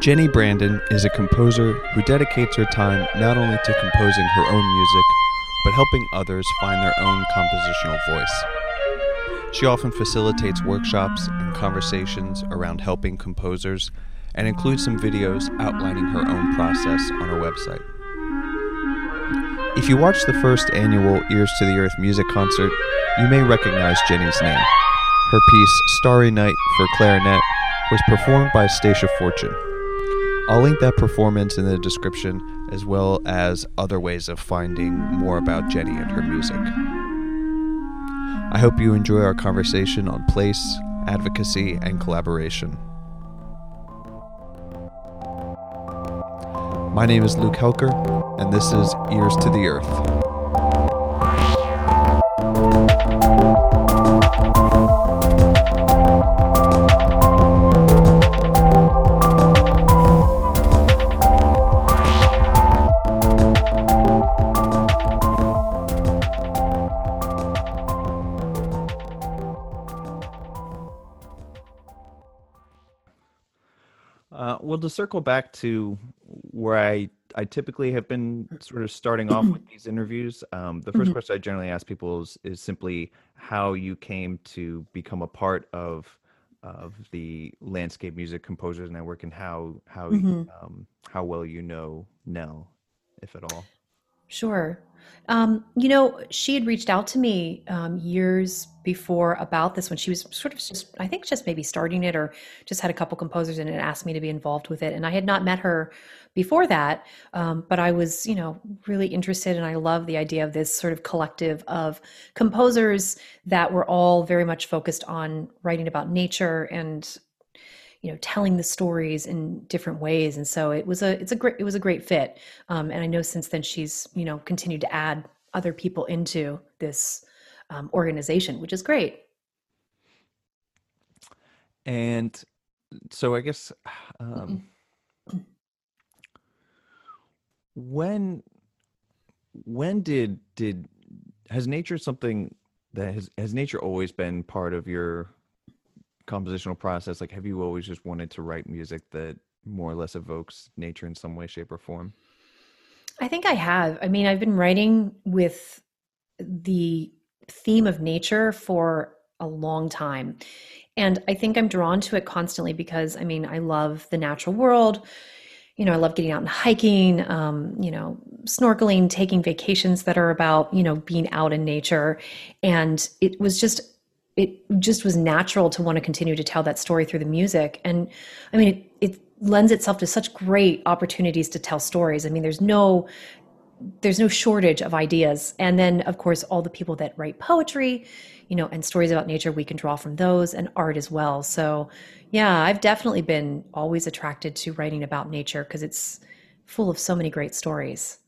Jenny Brandon is a composer who dedicates her time not only to composing her own music, but helping others find their own compositional voice. She often facilitates workshops and conversations around helping composers and includes some videos outlining her own process on her website. If you watched the first annual Ears to the Earth music concert, you may recognize Jenny's name. Her piece, Starry Night for Clarinet, was performed by Stacia Fortune. I'll link that performance in the description as well as other ways of finding more about Jenny and her music. I hope you enjoy our conversation on place, advocacy, and collaboration. My name is Luke Helker, and this is Ears to the Earth. Well, to circle back to where I I typically have been sort of starting off with these interviews. Um, the 1st mm-hmm. question I generally ask people is, is simply how you came to become a part of of the Landscape Music Composers Network and how how mm-hmm. um, how well you know Nell, if at all. Sure. Um, you know, she had reached out to me um, years before about this when she was sort of just, I think, just maybe starting it or just had a couple composers in it and asked me to be involved with it. And I had not met her before that, um, but I was, you know, really interested and I love the idea of this sort of collective of composers that were all very much focused on writing about nature and you know telling the stories in different ways. And so it was a it's a great it was a great fit. Um, and i know since then she's you know continued to add other people into this um, organization which is great. And so i guess um, when when did did has nature something that has has nature always been part of your compositional process like have you always just wanted to write music that more or less evokes nature in some way shape or form? I think i have. I mean i've been writing with the theme of nature for a long time. And i think i'm drawn to it constantly because i mean i love the natural world. You know i love getting out and hiking um, you know snorkeling taking vacations that are about you know being out in nature. And it was just it just was natural to want to continue to tell that story through the music. And I mean, it, it lends itself to such great opportunities to tell stories. I mean, there's no there's no shortage of ideas. And then of course all the people that write poetry, you know, and stories about nature, we can draw from those and art as well. So yeah, I've definitely been always attracted to writing about nature because it's full of so many great stories.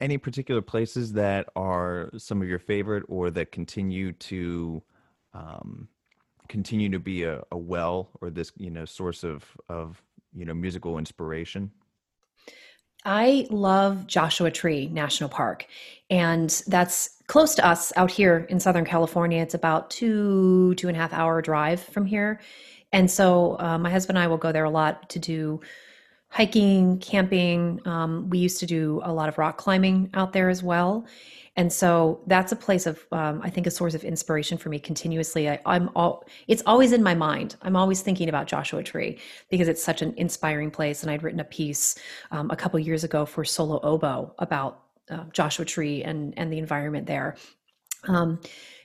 Any particular places that are some of your favorite or that continue to um, continue to be a, a well or this you know source of of you know musical inspiration I love Joshua Tree National Park, and that's close to us out here in Southern California. It's about two two and a half hour drive from here, and so uh, my husband and I will go there a lot to do hiking, camping. Um, we used to do a lot of rock climbing out there as well. And so that's a place of, um, I think, a source of inspiration for me continuously. I, am all, it's always in my mind. I'm always thinking about Joshua Tree because it's such an inspiring place. And I'd written a piece um, a couple years ago for Solo Oboe about uh, Joshua Tree and and the environment there. Um,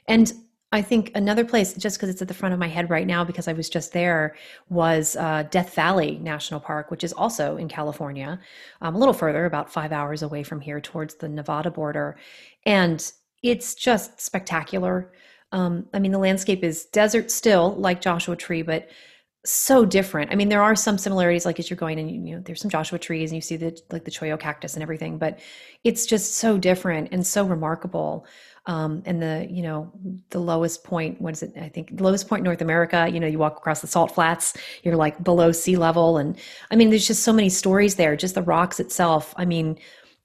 and I think another place, just because it's at the front of my head right now, because I was just there, was uh, Death Valley National Park, which is also in California, um, a little further, about five hours away from here, towards the Nevada border, and it's just spectacular. Um, I mean, the landscape is desert still, like Joshua Tree, but so different. I mean, there are some similarities, like as you're going and you know, there's some Joshua trees and you see the like the cholla cactus and everything, but it's just so different and so remarkable um, and the you know the lowest point what is it i think lowest point north america you know you walk across the salt flats you're like below sea level and i mean there's just so many stories there just the rocks itself i mean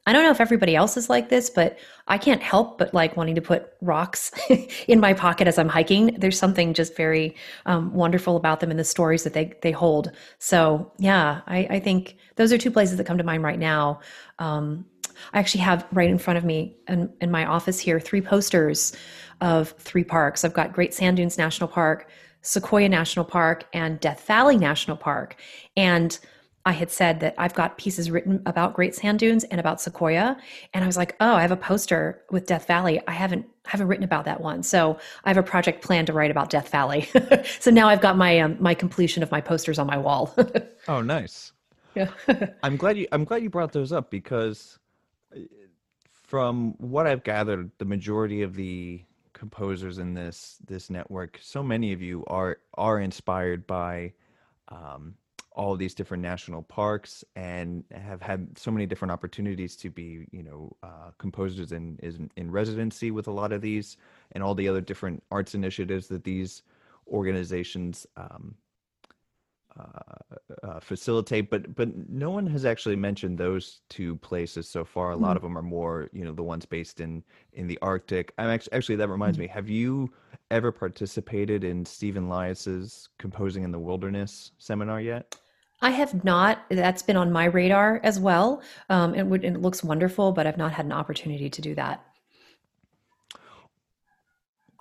I don't know if everybody else is like this, but I can't help but like wanting to put rocks in my pocket as I'm hiking. There's something just very um, wonderful about them and the stories that they they hold. So yeah, I, I think those are two places that come to mind right now. Um, I actually have right in front of me in, in my office here three posters of three parks. I've got Great Sand Dunes National Park, Sequoia National Park, and Death Valley National Park. And I had said that I've got pieces written about Great Sand Dunes and about Sequoia, and I was like, "Oh, I have a poster with Death Valley. I haven't haven't written about that one, so I have a project planned to write about Death Valley. so now I've got my um, my completion of my posters on my wall. oh, nice. Yeah. I'm glad you I'm glad you brought those up because from what I've gathered, the majority of the composers in this this network, so many of you are are inspired by um, all these different national parks and have had so many different opportunities to be, you know, uh, composers in, in in residency with a lot of these and all the other different arts initiatives that these organizations um, uh, uh, facilitate, but but no one has actually mentioned those two places so far. A lot mm-hmm. of them are more, you know, the ones based in in the Arctic. I'm actually, actually that reminds mm-hmm. me. Have you ever participated in Stephen Lias's "Composing in the Wilderness" seminar yet? I have not. That's been on my radar as well. Um, it, would, it looks wonderful, but I've not had an opportunity to do that.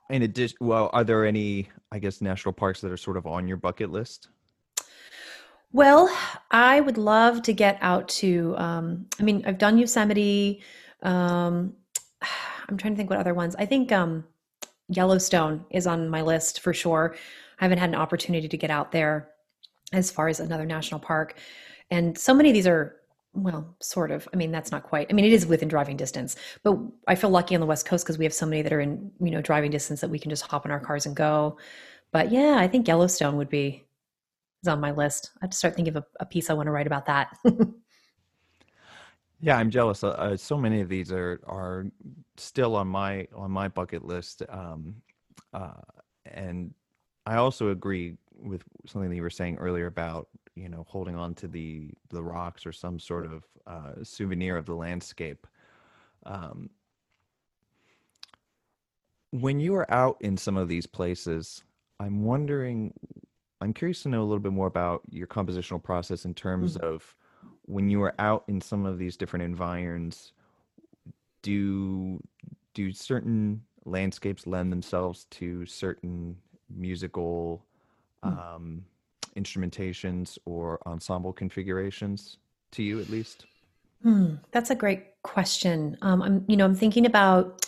In addition, well, are there any, I guess, national parks that are sort of on your bucket list? Well, I would love to get out to. Um, I mean, I've done Yosemite. Um, I'm trying to think what other ones. I think um, Yellowstone is on my list for sure. I haven't had an opportunity to get out there as far as another national park, and so many of these are well, sort of. I mean, that's not quite. I mean, it is within driving distance, but I feel lucky on the West Coast because we have so many that are in you know driving distance that we can just hop in our cars and go. But yeah, I think Yellowstone would be is on my list. I have to start thinking of a, a piece I want to write about that. yeah, I'm jealous. Uh, uh, so many of these are are still on my on my bucket list, um, uh, and I also agree with something that you were saying earlier about you know holding on to the the rocks or some sort of uh, souvenir of the landscape. Um, when you are out in some of these places, I'm wondering I'm curious to know a little bit more about your compositional process in terms mm-hmm. of when you are out in some of these different environs. Do do certain landscapes lend themselves to certain musical mm-hmm. um, instrumentations or ensemble configurations to you, at least? Hmm, that's a great question. Um, I'm, you know, I'm thinking about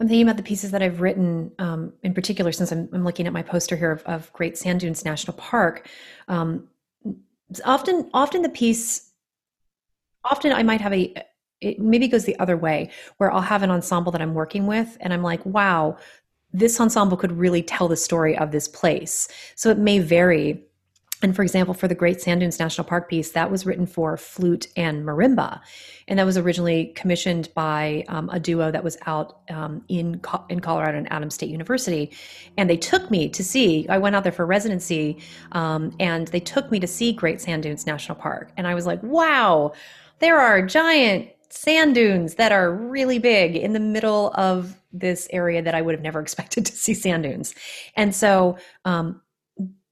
I'm thinking about the pieces that I've written, um, in particular, since I'm, I'm, looking at my poster here of, of Great Sand Dunes National Park. Um, often, often the piece, often I might have a, it maybe goes the other way, where I'll have an ensemble that I'm working with, and I'm like, wow, this ensemble could really tell the story of this place. So it may vary and for example, for the Great Sand Dunes National Park piece, that was written for flute and marimba. And that was originally commissioned by um, a duo that was out um, in, in Colorado and Adams State University. And they took me to see, I went out there for residency, um, and they took me to see Great Sand Dunes National Park. And I was like, wow, there are giant sand dunes that are really big in the middle of this area that I would have never expected to see sand dunes. And so um,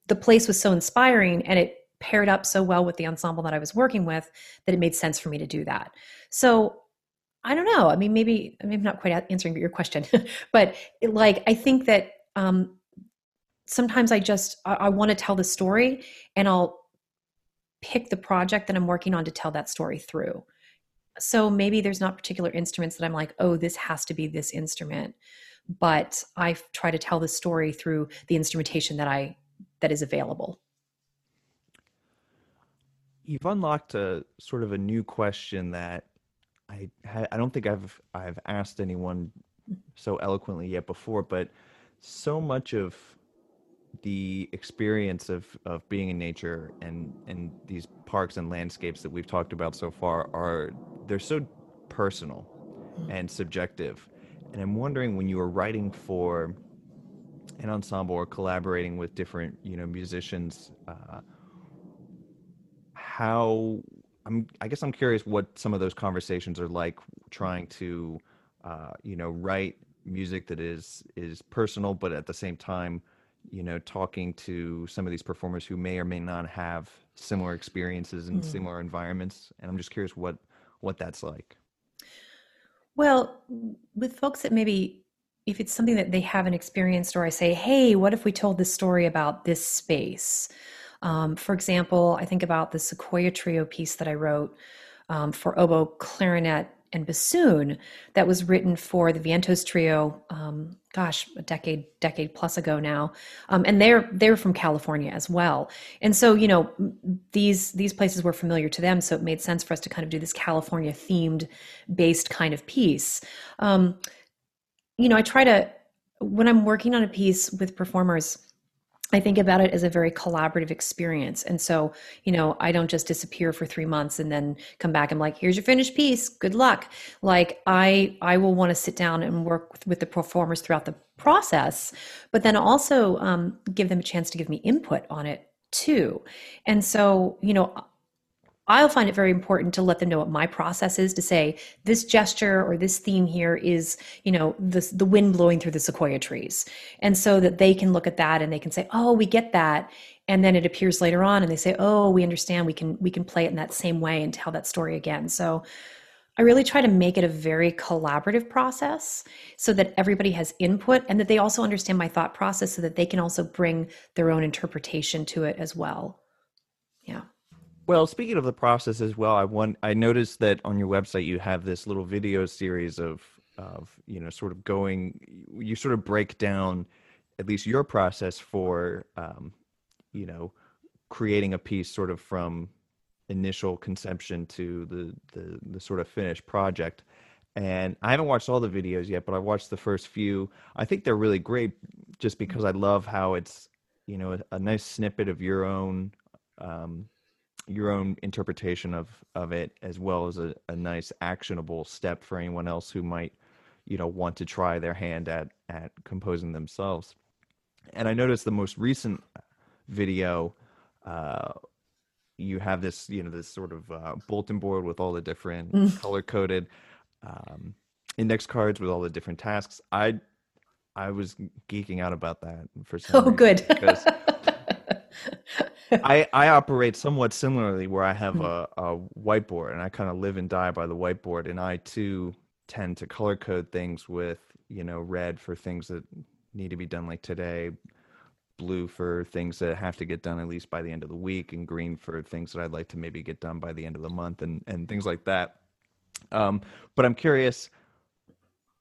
the place was so inspiring and it paired up so well with the ensemble that I was working with that it made sense for me to do that. So I don't know. I mean, maybe I'm not quite answering your question, but it, like I think that um, sometimes I just I, I want to tell the story, and I'll pick the project that I'm working on to tell that story through. So maybe there's not particular instruments that I'm like, oh, this has to be this instrument, but I try to tell the story through the instrumentation that I that is available. You've unlocked a sort of a new question that I I don't think I've I've asked anyone so eloquently yet before, but so much of the experience of of being in nature and and these parks and landscapes that we've talked about so far are they're so personal mm-hmm. and subjective and i'm wondering when you were writing for an ensemble or collaborating with different you know musicians uh, how I'm I guess I'm curious what some of those conversations are like trying to uh, you know write music that is is personal but at the same time you know talking to some of these performers who may or may not have similar experiences and mm. similar environments and I'm just curious what what that's like. Well, with folks that maybe if it's something that they haven't experienced or I say, "Hey, what if we told this story about this space?" Um, for example, I think about the Sequoia Trio piece that I wrote um, for oboe, clarinet, and bassoon that was written for the Vientos Trio. Um, gosh, a decade, decade plus ago now, um, and they're they're from California as well. And so, you know, these these places were familiar to them, so it made sense for us to kind of do this California themed based kind of piece. Um, you know, I try to when I'm working on a piece with performers I think about it as a very collaborative experience. And so, you know, I don't just disappear for 3 months and then come back I'm like, here's your finished piece. Good luck. Like I I will want to sit down and work with, with the performers throughout the process, but then also um, give them a chance to give me input on it too. And so, you know, I'll find it very important to let them know what my process is to say this gesture or this theme here is, you know, the the wind blowing through the sequoia trees. And so that they can look at that and they can say, "Oh, we get that." And then it appears later on and they say, "Oh, we understand. We can we can play it in that same way and tell that story again." So I really try to make it a very collaborative process so that everybody has input and that they also understand my thought process so that they can also bring their own interpretation to it as well. Well, speaking of the process as well, I want I noticed that on your website you have this little video series of of you know sort of going you sort of break down at least your process for um, you know creating a piece sort of from initial conception to the the, the sort of finished project and I haven't watched all the videos yet, but I've watched the first few. I think they're really great, just because I love how it's you know a, a nice snippet of your own um, your own interpretation of of it as well as a, a nice actionable step for anyone else who might you know want to try their hand at at composing themselves. And i noticed the most recent video uh you have this you know this sort of uh, bulletin board with all the different mm. color coded um, index cards with all the different tasks. I i was geeking out about that for some oh good. because I I operate somewhat similarly, where I have hmm. a, a whiteboard and I kind of live and die by the whiteboard, and I too tend to color code things with you know red for things that need to be done like today, blue for things that have to get done at least by the end of the week, and green for things that I'd like to maybe get done by the end of the month, and and things like that. Um, but I'm curious.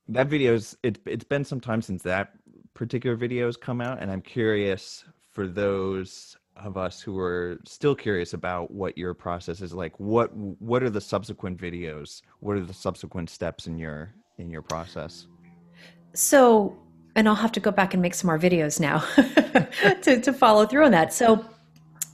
That video's it, it's been some time since that particular video has come out, and I'm curious for those of us who are still curious about what your process is like what what are the subsequent videos? What are the subsequent steps in your in your process? So and i'll have to go back and make some more videos now to, to follow through on that. So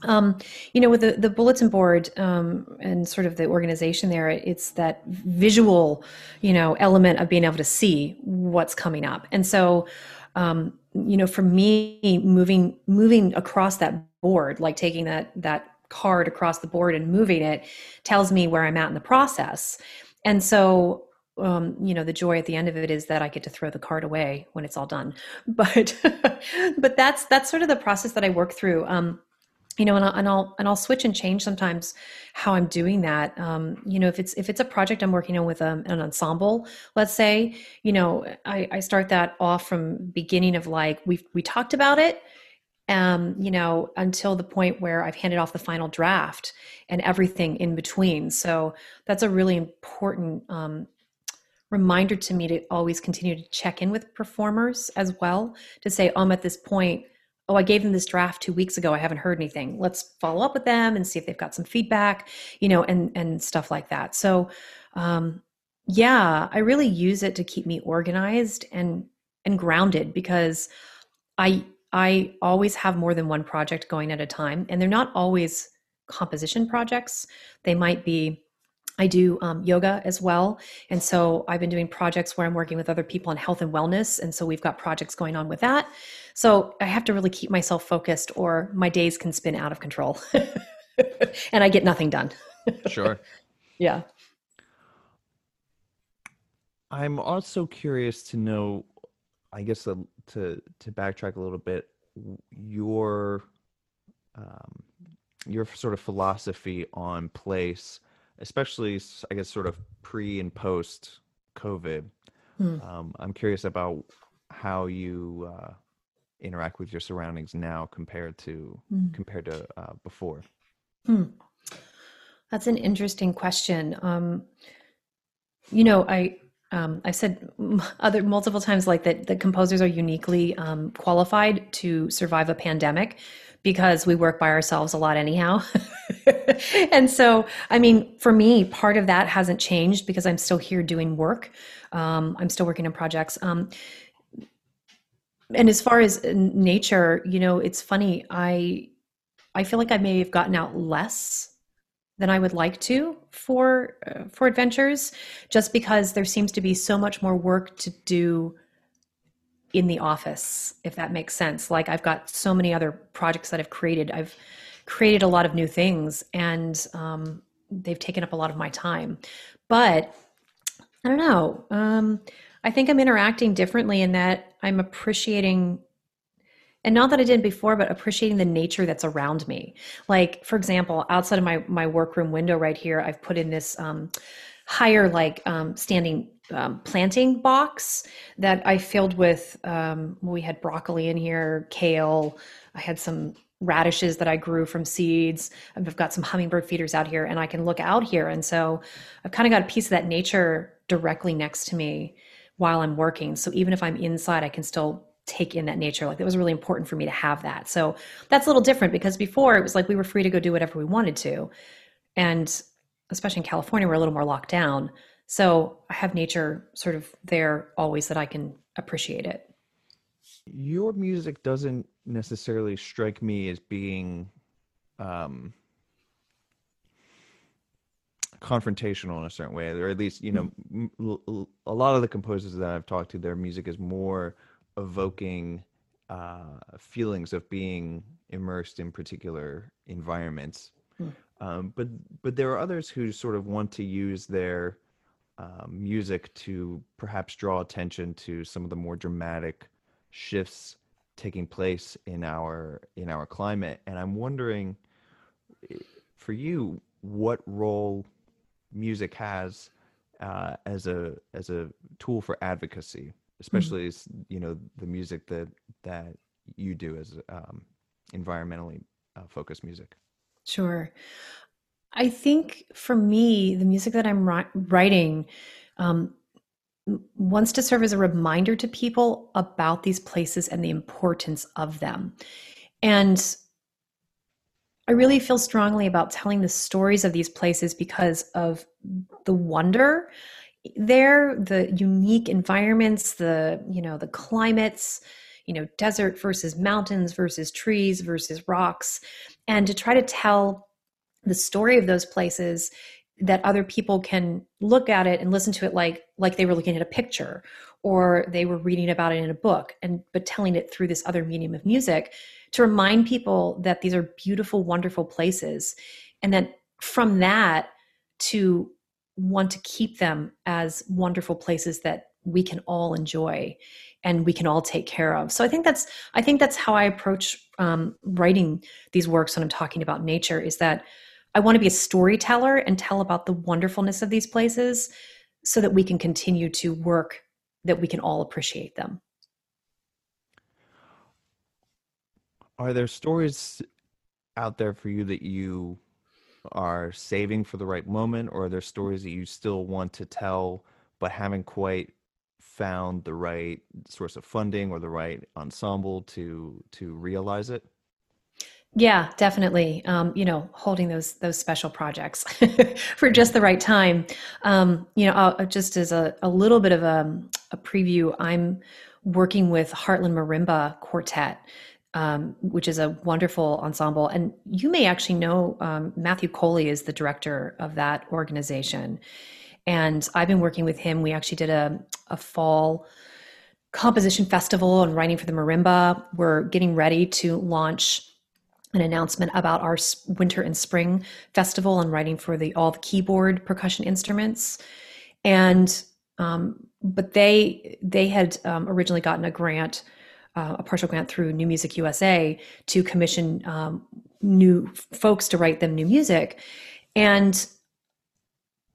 um, you know with the, the bulletin board um, and sort of the organization there it's that visual you know element of being able to see what's coming up. And so um, you know for me moving moving across that board like taking that that card across the board and moving it tells me where i'm at in the process. And so um, you know the joy at the end of it is that i get to throw the card away when it's all done. But but that's that's sort of the process that i work through. Um, you know and I'll, and I'll and I'll switch and change sometimes how I'm doing that. Um, you know if it's if it's a project I'm working on with um, an ensemble let's say you know I, I start that off from beginning of like we we talked about it um, you know until the point where I've handed off the final draft and everything in between. So that's a really important um, reminder to me to always continue to check in with performers as well to say oh, I'm at this point oh, I gave them this draft two weeks ago. I haven't heard anything. Let's follow up with them and see if they've got some feedback, you know, and and stuff like that. So, um, yeah, I really use it to keep me organized and and grounded because I I always have more than one project going at a time, and they're not always composition projects. They might be I do um, yoga as well. And so I've been doing projects where I'm working with other people on health and wellness. And so we've got projects going on with that. So I have to really keep myself focused or my days can spin out of control and I get nothing done. Sure. yeah. I'm also curious to know, I guess, uh, to to backtrack a little bit, your um, your sort of philosophy on place, especially, I guess, sort of pre and post COVID. Hmm. Um, I'm curious about how you uh, interact with your surroundings now compared to Hmm. compared to uh, before. Hmm. That's an interesting question. Um, you know, I um, I've said other multiple times like that the composers are uniquely um, qualified to survive a pandemic because we work by ourselves a lot anyhow. and so, I mean, for me, part of that hasn't changed because I'm still here doing work. Um, I'm still working on projects. Um, and as far as nature, you know, it's funny. I I feel like I may have gotten out less than I would like to for uh, for adventures, just because there seems to be so much more work to do in the office, if that makes sense. Like I've got so many other projects that I've created. I've created a lot of new things, and um, they've taken up a lot of my time. But I don't know. Um, I think I'm interacting differently in that I'm appreciating and not that I didn't before, but appreciating the nature that's around me. Like, for example, outside of my my workroom window right here, I've put in this um, higher, like um, standing um, planting box that I filled with. Um, we had broccoli in here, kale. I had some radishes that I grew from seeds. I've got some hummingbird feeders out here, and I can look out here. And so I've kind of got a piece of that nature directly next to me while I'm working. So even if I'm inside, I can still take in that nature. Like that was really important for me to have that. So that's a little different because before it was like we were free to go do whatever we wanted to. And especially in California, we're a little more locked down. So I have nature sort of there always that I can appreciate it. Your music doesn't necessarily strike me as being um, confrontational in a certain way, or at least you know, a lot of the composers that I've talked to, their music is more evoking uh, feelings of being immersed in particular environments. Um, but but there are others who sort of want to use their um, music to perhaps draw attention to some of the more dramatic shifts taking place in our in our climate. And i'm wondering eh, for you what role music has uh, as a as a tool for advocacy especially as you know the music that that you do as um, environmentally uh, focused music Sure. I think for me, the music that I'm writing um, wants to serve as a reminder to people about these places and the importance of them. And I really feel strongly about telling the stories of these places because of the wonder there, the unique environments, the, you know, the climates, you know, desert versus mountains versus trees versus rocks, and to try to tell the story of those places that other people can look at it and listen to it like like they were looking at a picture or they were reading about it in a book and but telling it through this other medium of music to remind people that these are beautiful wonderful places and that from that to want to keep them as wonderful places that we can all enjoy and we can all take care of. So i think that's i think that's how i approach um, writing these works when i'm talking about nature is that i want to be a storyteller and tell about the wonderfulness of these places so that we can continue to work that we can all appreciate them. Are there stories out there for you that you are saving for the right moment or are there stories that you still want to tell but haven't quite found the right source of funding or the right ensemble to to realize it yeah definitely um, you know holding those those special projects for just the right time um, you know uh, just as a, a little bit of a, a preview i'm working with heartland marimba quartet um, which is a wonderful ensemble. And you may actually know um, Matthew Coley is the director of that organization. And I've been working with him. We actually did a, a fall composition festival and writing for the marimba. We're getting ready to launch an announcement about our winter and spring festival and writing for the all the keyboard percussion instruments and um, but they they had um, originally gotten a grant uh, a partial grant through new music usa to commission um, new folks to write them new music and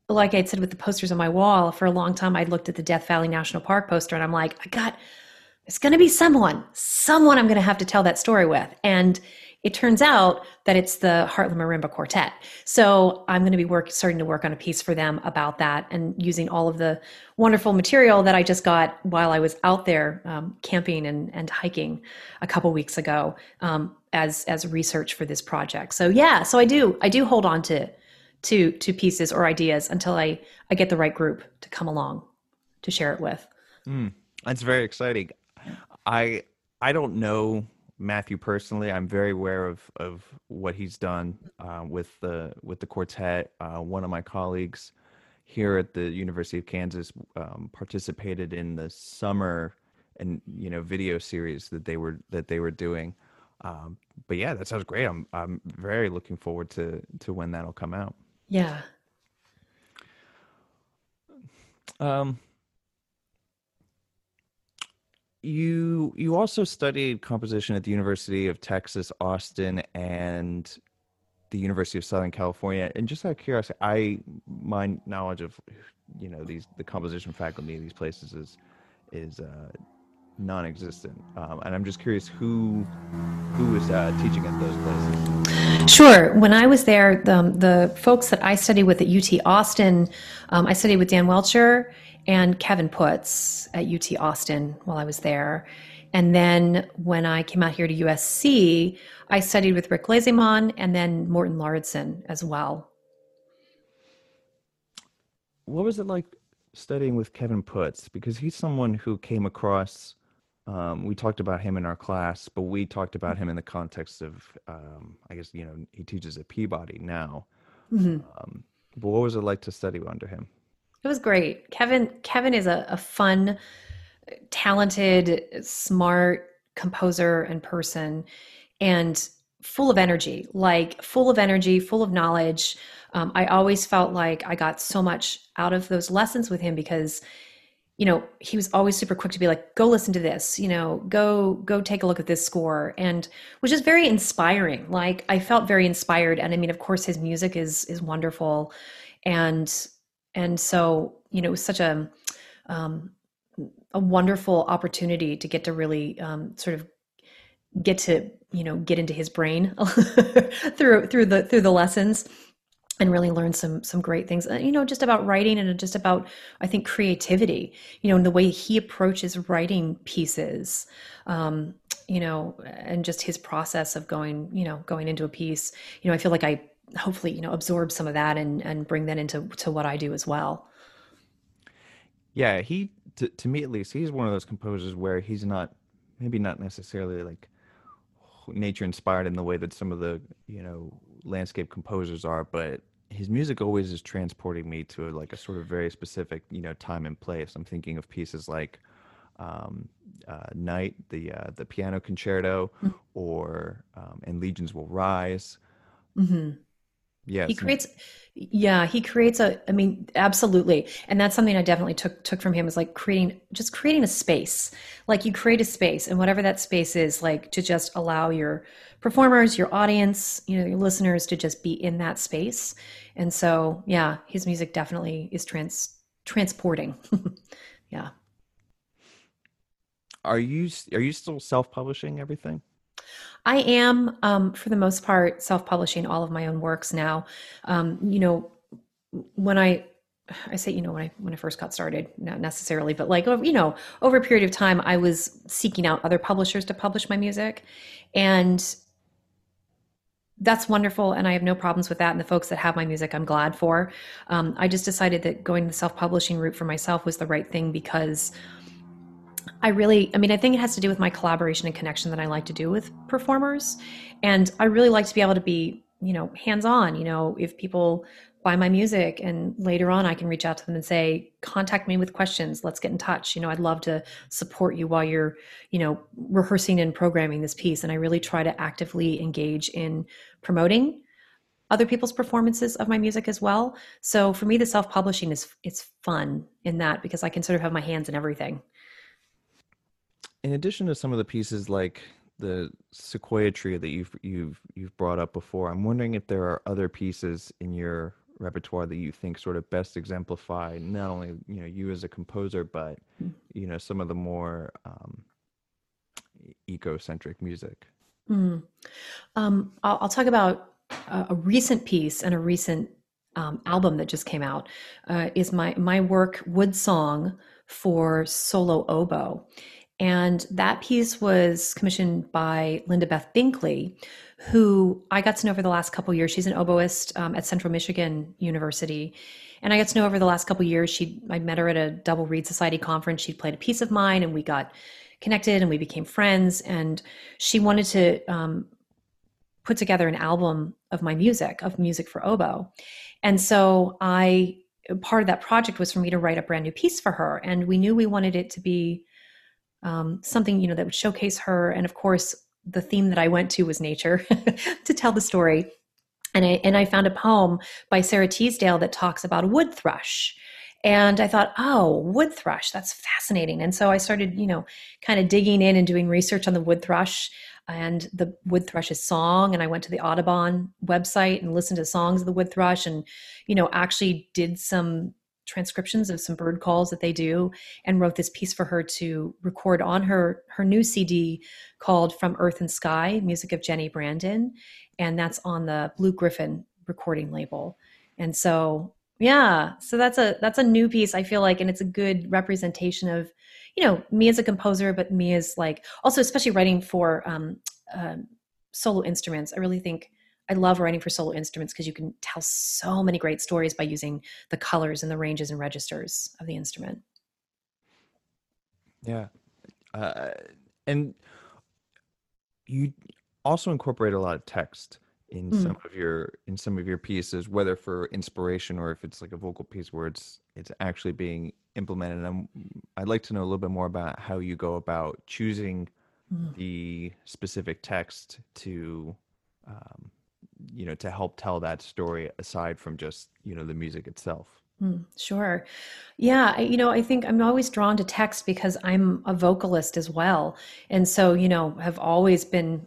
like i said with the posters on my wall for a long time i'd looked at the death valley national park poster and i'm like i got it's going to be someone someone i'm going to have to tell that story with and it turns out that it's the Heartland Marimba Quartet. So I'm going to be work, starting to work on a piece for them about that and using all of the wonderful material that I just got while I was out there um, camping and, and hiking a couple weeks ago um, as as research for this project. So yeah, so I do I do hold on to to to pieces or ideas until I I get the right group to come along to share it with. Mm, that's very exciting. I I don't know Matthew personally. I'm very aware of of what he's done uh, with the with the quartet. Uh, one of my colleagues here at the University of Kansas um, participated in the summer and you know video series that they were that they were doing. Um, but yeah, that sounds great. I'm I'm very looking forward to to when that'll come out. Yeah. Um, you you also studied composition at the University of Texas Austin and the University of Southern California. And just out of curiosity, I my knowledge of you know these the composition faculty in these places is is uh, non-existent, um, and I'm just curious who who was uh, teaching at those places. Sure. When I was there, the, the folks that I studied with at UT Austin, um, I studied with Dan Welcher and Kevin Puts at UT Austin while I was there. And then when I came out here to USC, I studied with Rick Lesemann and then Morten Lauridsen as well. What was it like studying with Kevin Puts? Because he's someone who came across, um, we talked about him in our class, but we talked about him in the context of, um, I guess, you know, he teaches at Peabody now. Mm-hmm. Um, but what was it like to study under him? It was great. Kevin Kevin is a, a fun, talented, smart composer and person and full of energy, like full of energy, full of knowledge. Um, I always felt like I got so much out of those lessons with him because you know he was always super quick to be like go listen to this you know go go take a look at this score and which is very inspiring. Like i felt very inspired and i mean of course his music is is wonderful. And and so you know it was such a um, a wonderful opportunity to get to really um, sort of get to you know get into his brain through through the through the lessons and really learn some some great things uh, you know just about writing and just about i think creativity you know in the way he approaches writing pieces um, you know and just his process of going you know going into a piece you know i feel like i hopefully you know absorb some of that and and bring that into to what I do as well. Yeah, he to, to me at least he's one of those composers where he's not maybe not necessarily like nature inspired in the way that some of the you know landscape composers are, but his music always is transporting me to like a sort of very specific you know time and place. I'm thinking of pieces like um, uh, Night, the uh, the piano concerto, mm-hmm. or um, and Legions Will Rise. Mm-hmm. Yes. He creates yeah, he creates a I mean, absolutely. And that's something I definitely took took from him is like creating just creating a space. Like you create a space and whatever that space is, like to just allow your performers, your audience, you know, your listeners to just be in that space. And so, yeah, his music definitely is trans transporting. yeah. Are you are you still self-publishing everything? I am, um, for the most part, self-publishing all of my own works now. Um, you know, when I I say, you know, when I when I first got started, not necessarily, but like you know, over a period of time, I was seeking out other publishers to publish my music, and that's wonderful, and I have no problems with that. And the folks that have my music, I'm glad for. Um, I just decided that going the self-publishing route for myself was the right thing because I really, I mean, I think it has to do with my collaboration and connection that I like to do with performers. And I really like to be able to be, you know, hands on. You know, if people buy my music and later on i can reach out to them and say contact me with questions let's get in touch you know i'd love to support you while you're you know rehearsing and programming this piece and i really try to actively engage in promoting other people's performances of my music as well so for me the self-publishing is it's fun in that because i can sort of have my hands in everything in addition to some of the pieces like the sequoia tree that you've you've you've brought up before i'm wondering if there are other pieces in your repertoire that you think sort of best exemplify not only you know you as a composer but mm. you know some of the more um, eco-centric music mm. um, I'll, I'll, talk about a, a, recent piece and a recent um, album that just came out uh, is my my work wood song for solo oboe and that piece was commissioned by Linda Beth Binkley, who I got to know over the last couple years. She's an oboist um, at Central Michigan University. And I got to know over the last couple years, she I met her at a Double Reed Society conference. She played a piece of mine and we got connected and we became friends. And she wanted to um, put together an album of my music, of music for oboe. And so I part of that project was for me to write a brand new piece for her. And we knew we wanted it to be um, something you know that would showcase her and of course the theme that i went to was nature to tell the story and I, and I found a poem by Sara Teasdale that talks about wood thrush. And I thought, oh, wood thrush, that's fascinating. And so I started, you know, kind of digging in and doing research on the wood thrush and the wood thrush's song. And I went to the Audubon website and listened to songs of the wood thrush and, you know, actually did some transcriptions of some bird calls that they do and wrote this piece for her to record on her her new CD called From Earth and Sky music of Jenny Brandon. And that's on the Blue Griffin recording label. And so yeah so that's a that's a new piece I feel like. And it's a good representation of you know me as a composer but me as like also especially writing for um, uh, solo instruments. I really think I love writing for solo instruments because you can tell so many great stories by using the colors and the ranges and registers of the instrument. Yeah. Uh, and you also incorporate a lot of text in mm. some of your in some of your pieces whether for inspiration or if it's like a vocal piece where it's it's actually being implemented and I'm, i'd like to know a little bit more about how you go about choosing mm. the specific text to um, you know to help tell that story aside from just you know the music itself. Mm, sure. Yeah you know i think i'm always drawn to text because i'm a vocalist as well. And so you know have always been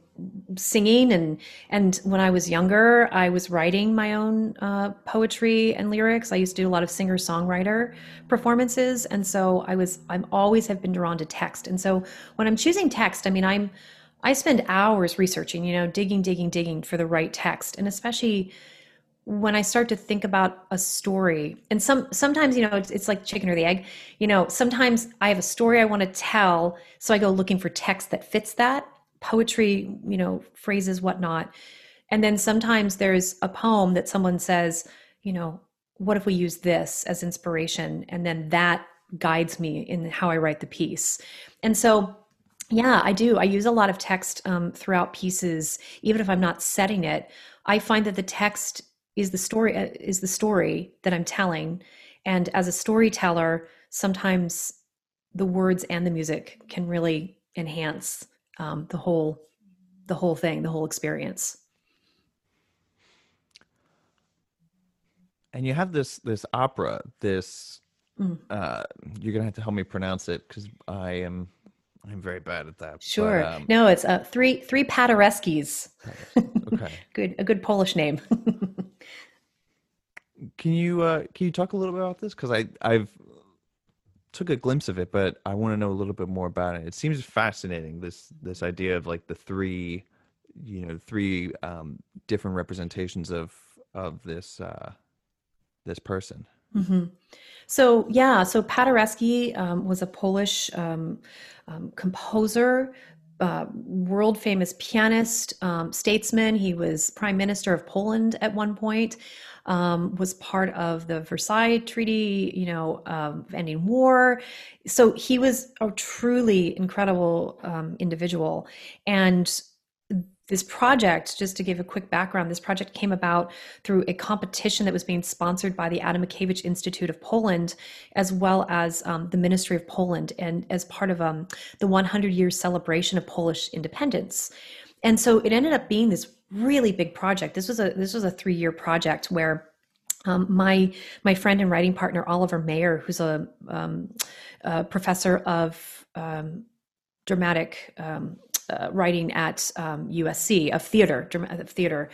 singing and and when i was younger i was writing my own uh, poetry and lyrics. I used to do a lot of singer songwriter performances. And so i was i'm always have been drawn to text. And so when i'm choosing text i mean i'm I spend hours researching, you know, digging, digging, digging for the right text. And especially when I start to think about a story, and some sometimes, you know, it's, it's like chicken or the egg. You know, sometimes I have a story I want to tell, so I go looking for text that fits that poetry, you know, phrases, whatnot. And then sometimes there's a poem that someone says, you know, what if we use this as inspiration? And then that guides me in how I write the piece. And so yeah, I do. I use a lot of text um, throughout pieces, even if I'm not setting it. I find that the text is the story uh, is the story that I'm telling, and as a storyteller, sometimes the words and the music can really enhance um, the whole the whole thing, the whole experience. And you have this this opera, this mm. uh, you're gonna have to help me pronounce it because I am I'm very bad at that. Sure. But, um, no, it's uh, three three Paderewskis. Okay. good, a good Polish name. can you uh, can you talk a little bit about this? Because I I've took a glimpse of it, but I want to know a little bit more about it. It seems fascinating this this idea of like the three, you know, three um, different representations of of this uh, this person. Mm-hmm. So yeah, so Paderewski um, was a Polish um, um, composer, uh, world famous pianist, um, statesman. He was prime minister of Poland at one point. Um, was part of the Versailles Treaty, you know, um, ending war. So he was a truly incredible individual, and this project, just to give a quick background, this project came about through a competition that was being sponsored by the Adam Mickiewicz Institute of Poland, as well as um, the Ministry of Poland, and as part of um, the 100 year celebration of Polish independence. And so it ended up being this really big project. This was a this was a three year project where um, my my friend and writing partner Oliver Mayer, who's a, um, a professor of um, dramatic um, uh, writing at um, USC of theater, of theater,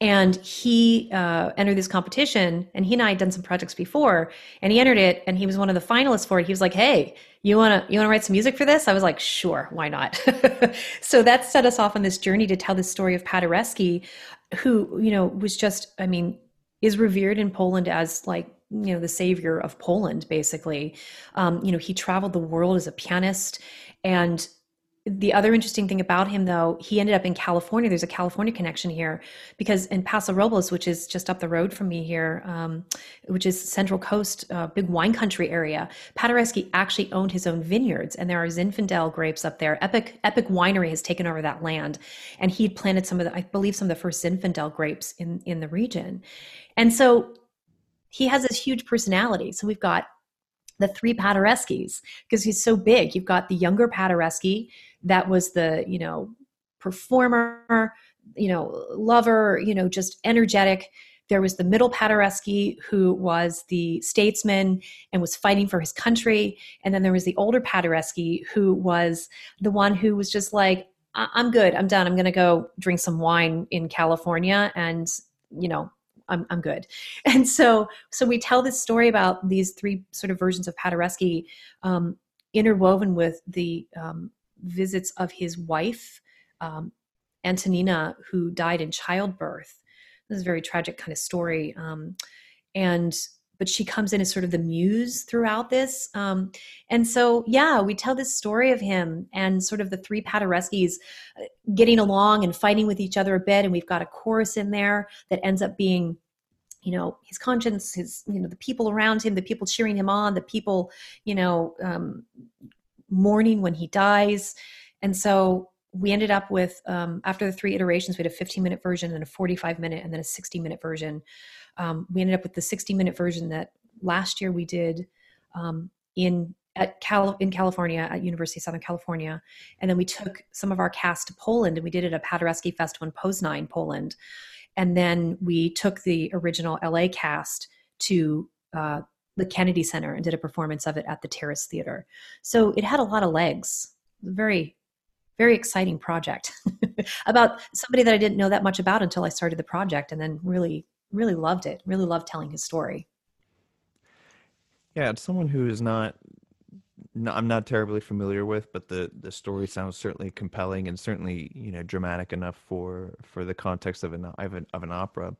and he uh, entered this competition. And he and I had done some projects before, and he entered it, and he was one of the finalists for it. He was like, "Hey, you want to you want to write some music for this?" I was like, "Sure, why not?" so that set us off on this journey to tell the story of Paderewski, who you know was just, I mean, is revered in Poland as like you know the savior of Poland, basically. Um, you know, he traveled the world as a pianist and the other interesting thing about him though he ended up in california. There's a california connection here because in paso robles which is just up the road from me here um, which is central coast uh, big wine country area paderewski actually owned his own vineyards and there are zinfandel grapes up there. Epoch Epoch winery has taken over that land and he planted some of the i believe some of the first zinfandel grapes in in the region. And so he has this huge personality. So we've got the three Paderewskis because he's so big. You've got the younger Paderewski, that was the you know performer you know lover you know just energetic there was the middle Paderewski who was the statesman and was fighting for his country. And then there was the older Paderewski who was the one who was just like, I'm good. I'm done. I'm going to go drink some wine in California and, you know, I'm, I'm good. And so, so we tell this story about these three sort of versions of Paderewski um, interwoven with the um, visits of his wife, um, Antonina, who died in childbirth. This is a very tragic kind of story. Um, and but she comes in as sort of the muse throughout this. Um, and so, yeah, we tell this story of him and sort of the three Paderewskis uh, getting along and fighting with each other a bit. And we've got a chorus in there that ends up being you know his conscience his you know the people around him the people cheering him on the people you know um, mourning when he dies. And so we ended up with, um, after the three iterations, we had a 15 minute version and a 45 minute and then a 60 minute version. Um, we ended up with the 60 minute version that last year we did um, in at Cal- in California at University of Southern California, and then we took some of our cast to Poland and we did it at Paderewski Festival in Poznań, Poland, and then we took the original LA cast to uh, the Kennedy Center and did a performance of it at the Terrace Theater. So it had a lot of legs. Very, very exciting project about somebody that I didn't know that much about until I started the project and then really, really loved it. Really loved telling his story. Yeah, it's someone who is not, not I'm not terribly familiar with, but the the story sounds certainly compelling and certainly you know dramatic enough for for the context of an of an, of an opera.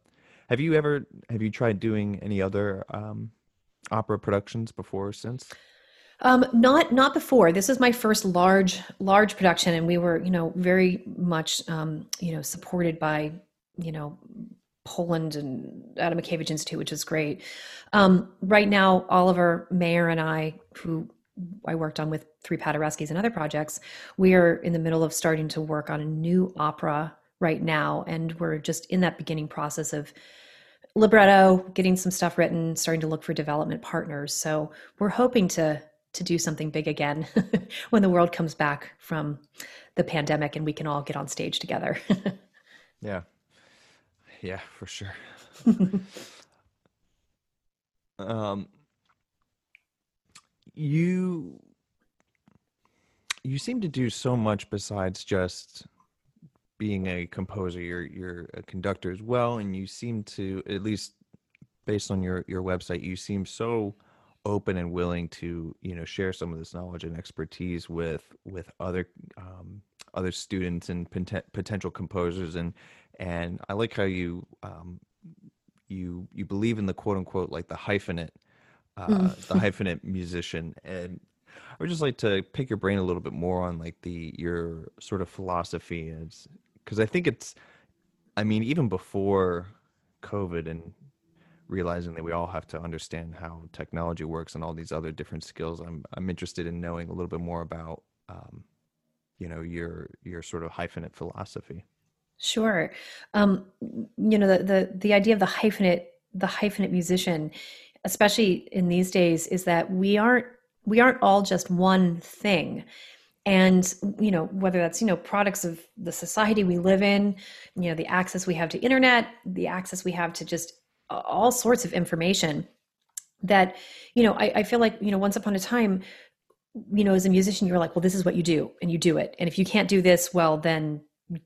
Have you ever have you tried doing any other um, opera productions before or since? Um, not not before. This is my first large large production, and we were you know very much um, you know supported by you know Poland and Adam Mickiewicz Institute, which is great. Um, right now, Oliver Mayer and I, who I worked on with Three Paderewskis and other projects, we are in the middle of starting to work on a new opera right now, and we're just in that beginning process of libretto, getting some stuff written, starting to look for development partners. So we're hoping to to do something big again when the world comes back from the pandemic and we can all get on stage together. yeah. Yeah, for sure. um you you seem to do so much besides just being a composer, you're you're a conductor as well, and you seem to, at least based on your your website, you seem so open and willing to you know share some of this knowledge and expertise with with other um, other students and pot- potential composers and and I like how you um, you you believe in the quote unquote like the hyphenate uh, mm. the hyphenate musician and I would just like to pick your brain a little bit more on like the your sort of philosophy as because I think it's, I mean, even before COVID and realizing that we all have to understand how technology works and all these other different skills, I'm I'm interested in knowing a little bit more about, um, you know, your your sort of hyphenate philosophy. Sure. Um, you know, the, the the idea of the hyphenate, the hyphenate musician, especially in these days, is that we aren't we aren't all just one thing. And you know, whether that's you know products of the society we live in, you know, the access we have to internet, the access we have to just all sorts of information. That you know, I, I feel like you know, once upon a time, you know, as a musician, you're like, well, this is what you do, and you do it. And if you can't do this, well, then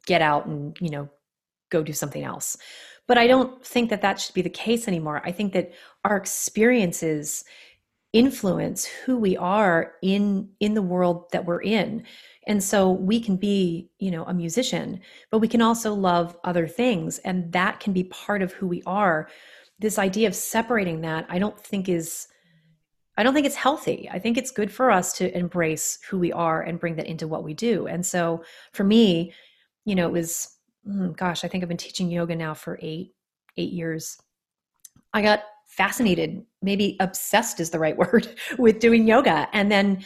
get out and you know go do something else but i don't think that that should be the case anymore i think that our experiences influence who we are in in the world that we're in. And so we can be you know a musician but we can also love other things and that can be part of who we are. This idea of separating that i don't think is i don't think it's healthy. I think it's good for us to embrace who we are and bring that into what we do. And so for me you know, it was, mm, gosh, I think I've been teaching yoga now for eight, eight years. I got fascinated, maybe obsessed is the right word, with doing yoga and then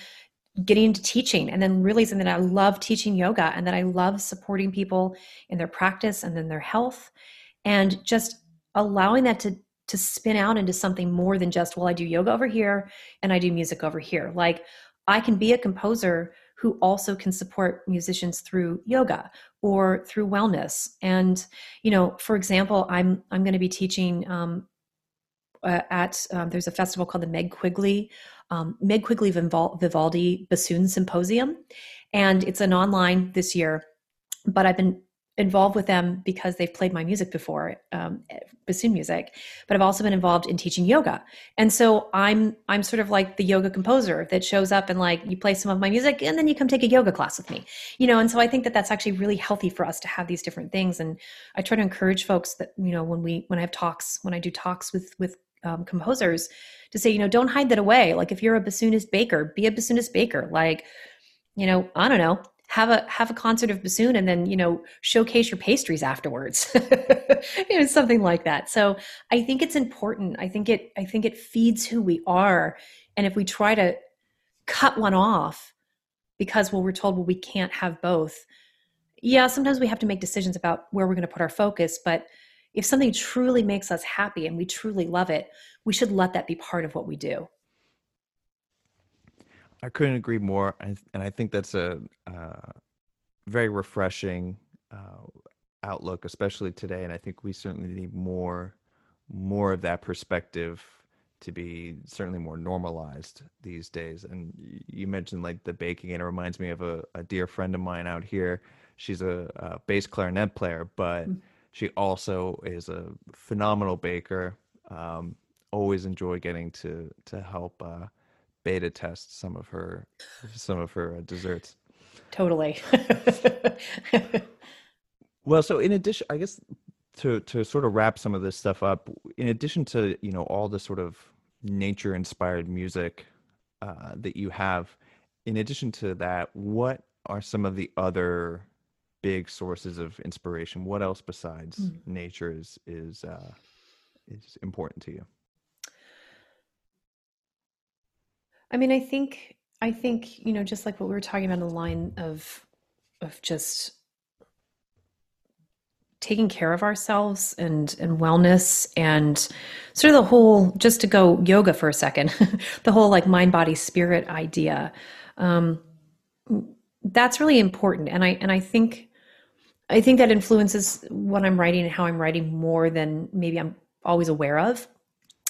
getting into teaching and then realizing that I love teaching yoga and that I love supporting people in their practice and then their health and just allowing that to to spin out into something more than just well I do yoga over here and I do music over here. Like I can be a composer who also can support musicians through yoga or through wellness. And you know, for example, I'm I'm going to be teaching um, uh, at um, there's a festival called the Meg Quigley um, Meg Quigley Vivaldi Bassoon Symposium, and it's an online this year. But I've been involved with them because they've played my music before, um, bassoon music. But I've also been involved in teaching yoga, and so I'm I'm sort of like the yoga composer that shows up and like you play some of my music, and then you come take a yoga class with me, you know. And so I think that that's actually really healthy for us to have these different things. And I try to encourage folks that you know when we when I have talks when I do talks with with um, composers to say you know don't hide that away. Like if you're a bassoonist baker, be a bassoonist baker. Like you know I don't know have a have a concert of bassoon and then you know showcase your pastries afterwards you know something like that so i think it's important i think it i think it feeds who we are and if we try to cut one off because well we're told well we can't have both yeah sometimes we have to make decisions about where we're going to put our focus but if something truly makes us happy and we truly love it we should let that be part of what we do I couldn't agree more, and I think that's a uh, very refreshing uh, outlook, especially today. And I think we certainly need more more of that perspective to be certainly more normalized these days. And you mentioned like the baking, and it reminds me of a, a dear friend of mine out here. She's a, a bass clarinet player, but mm. She also is a phenomenal baker. Um, always enjoy getting to to help uh, beta test some of her some of her uh, desserts. Totally. well, so in addition, I guess to to sort of wrap some of this stuff up, in addition to you know all the sort of nature inspired music uh, that you have, in addition to that, what are some of the other big sources of inspiration? What else besides mm. nature is is uh, is important to you? I mean, I think I think you know, just like what we were talking about in the line of of just taking care of ourselves and and wellness and sort of the whole just to go yoga for a second the whole like mind body spirit idea um that's really important and i and i think i think that influences what i'm writing and how i'm writing more than maybe i'm always aware of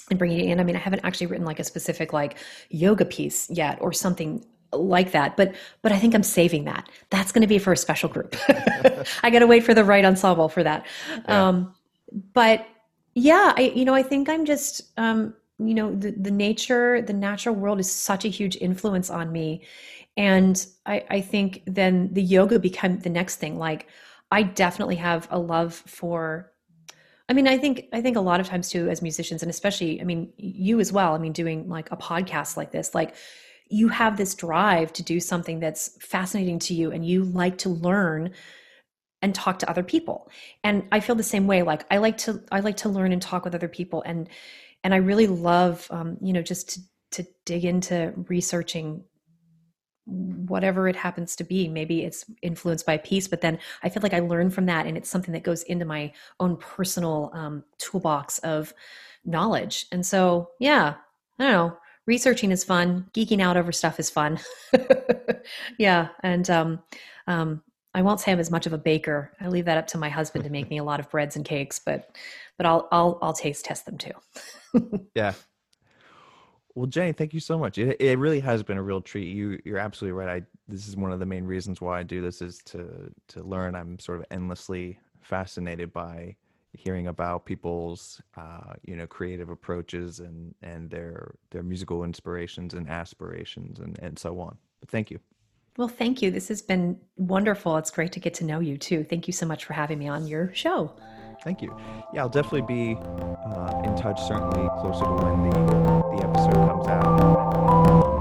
and bringing it in. I mean, I haven't actually written like a specific like yoga piece yet or something like that, but but I think I'm saving that. That's going to be for a special group. I got to wait for the right ensemble for that. Yeah. Um, but yeah, I you know I think I'm just um, you know the the nature the natural world is such a huge influence on me, and I I think then the yoga become the next thing. Like I definitely have a love for I mean, I think I think a lot of times too, as musicians, and especially, I mean, you as well. I mean, doing like a podcast like this, like you have this drive to do something that's fascinating to you, and you like to learn and talk to other people. And I feel the same way. Like I like to I like to learn and talk with other people, and and I really love, um, you know, just to to dig into researching whatever it happens to be. Maybe it's influenced by piece, but then I feel like I learn from that, and it's something that goes into my own personal um, toolbox of knowledge. And so, yeah, I don't know. Researching is fun. Geeking out over stuff is fun. yeah, and um, um, I won't say I'm as much of a baker. I leave that up to my husband to make me a lot of breads and cakes, but but I'll I'll I'll taste test them too. yeah, well, Jenny, thank you so much. It, it really has been a real treat. You you're absolutely right. I this is one of the main reasons why I do this is to to learn. I'm sort of endlessly fascinated by hearing about people's uh, you know creative approaches and and their their musical inspirations and aspirations and and so on. But thank you. Well, thank you. This has been wonderful. It's great to get to know you too. Thank you so much for having me on your show. Thank you. Yeah, I'll definitely be uh, in touch. Certainly closer to when the the episode comes out.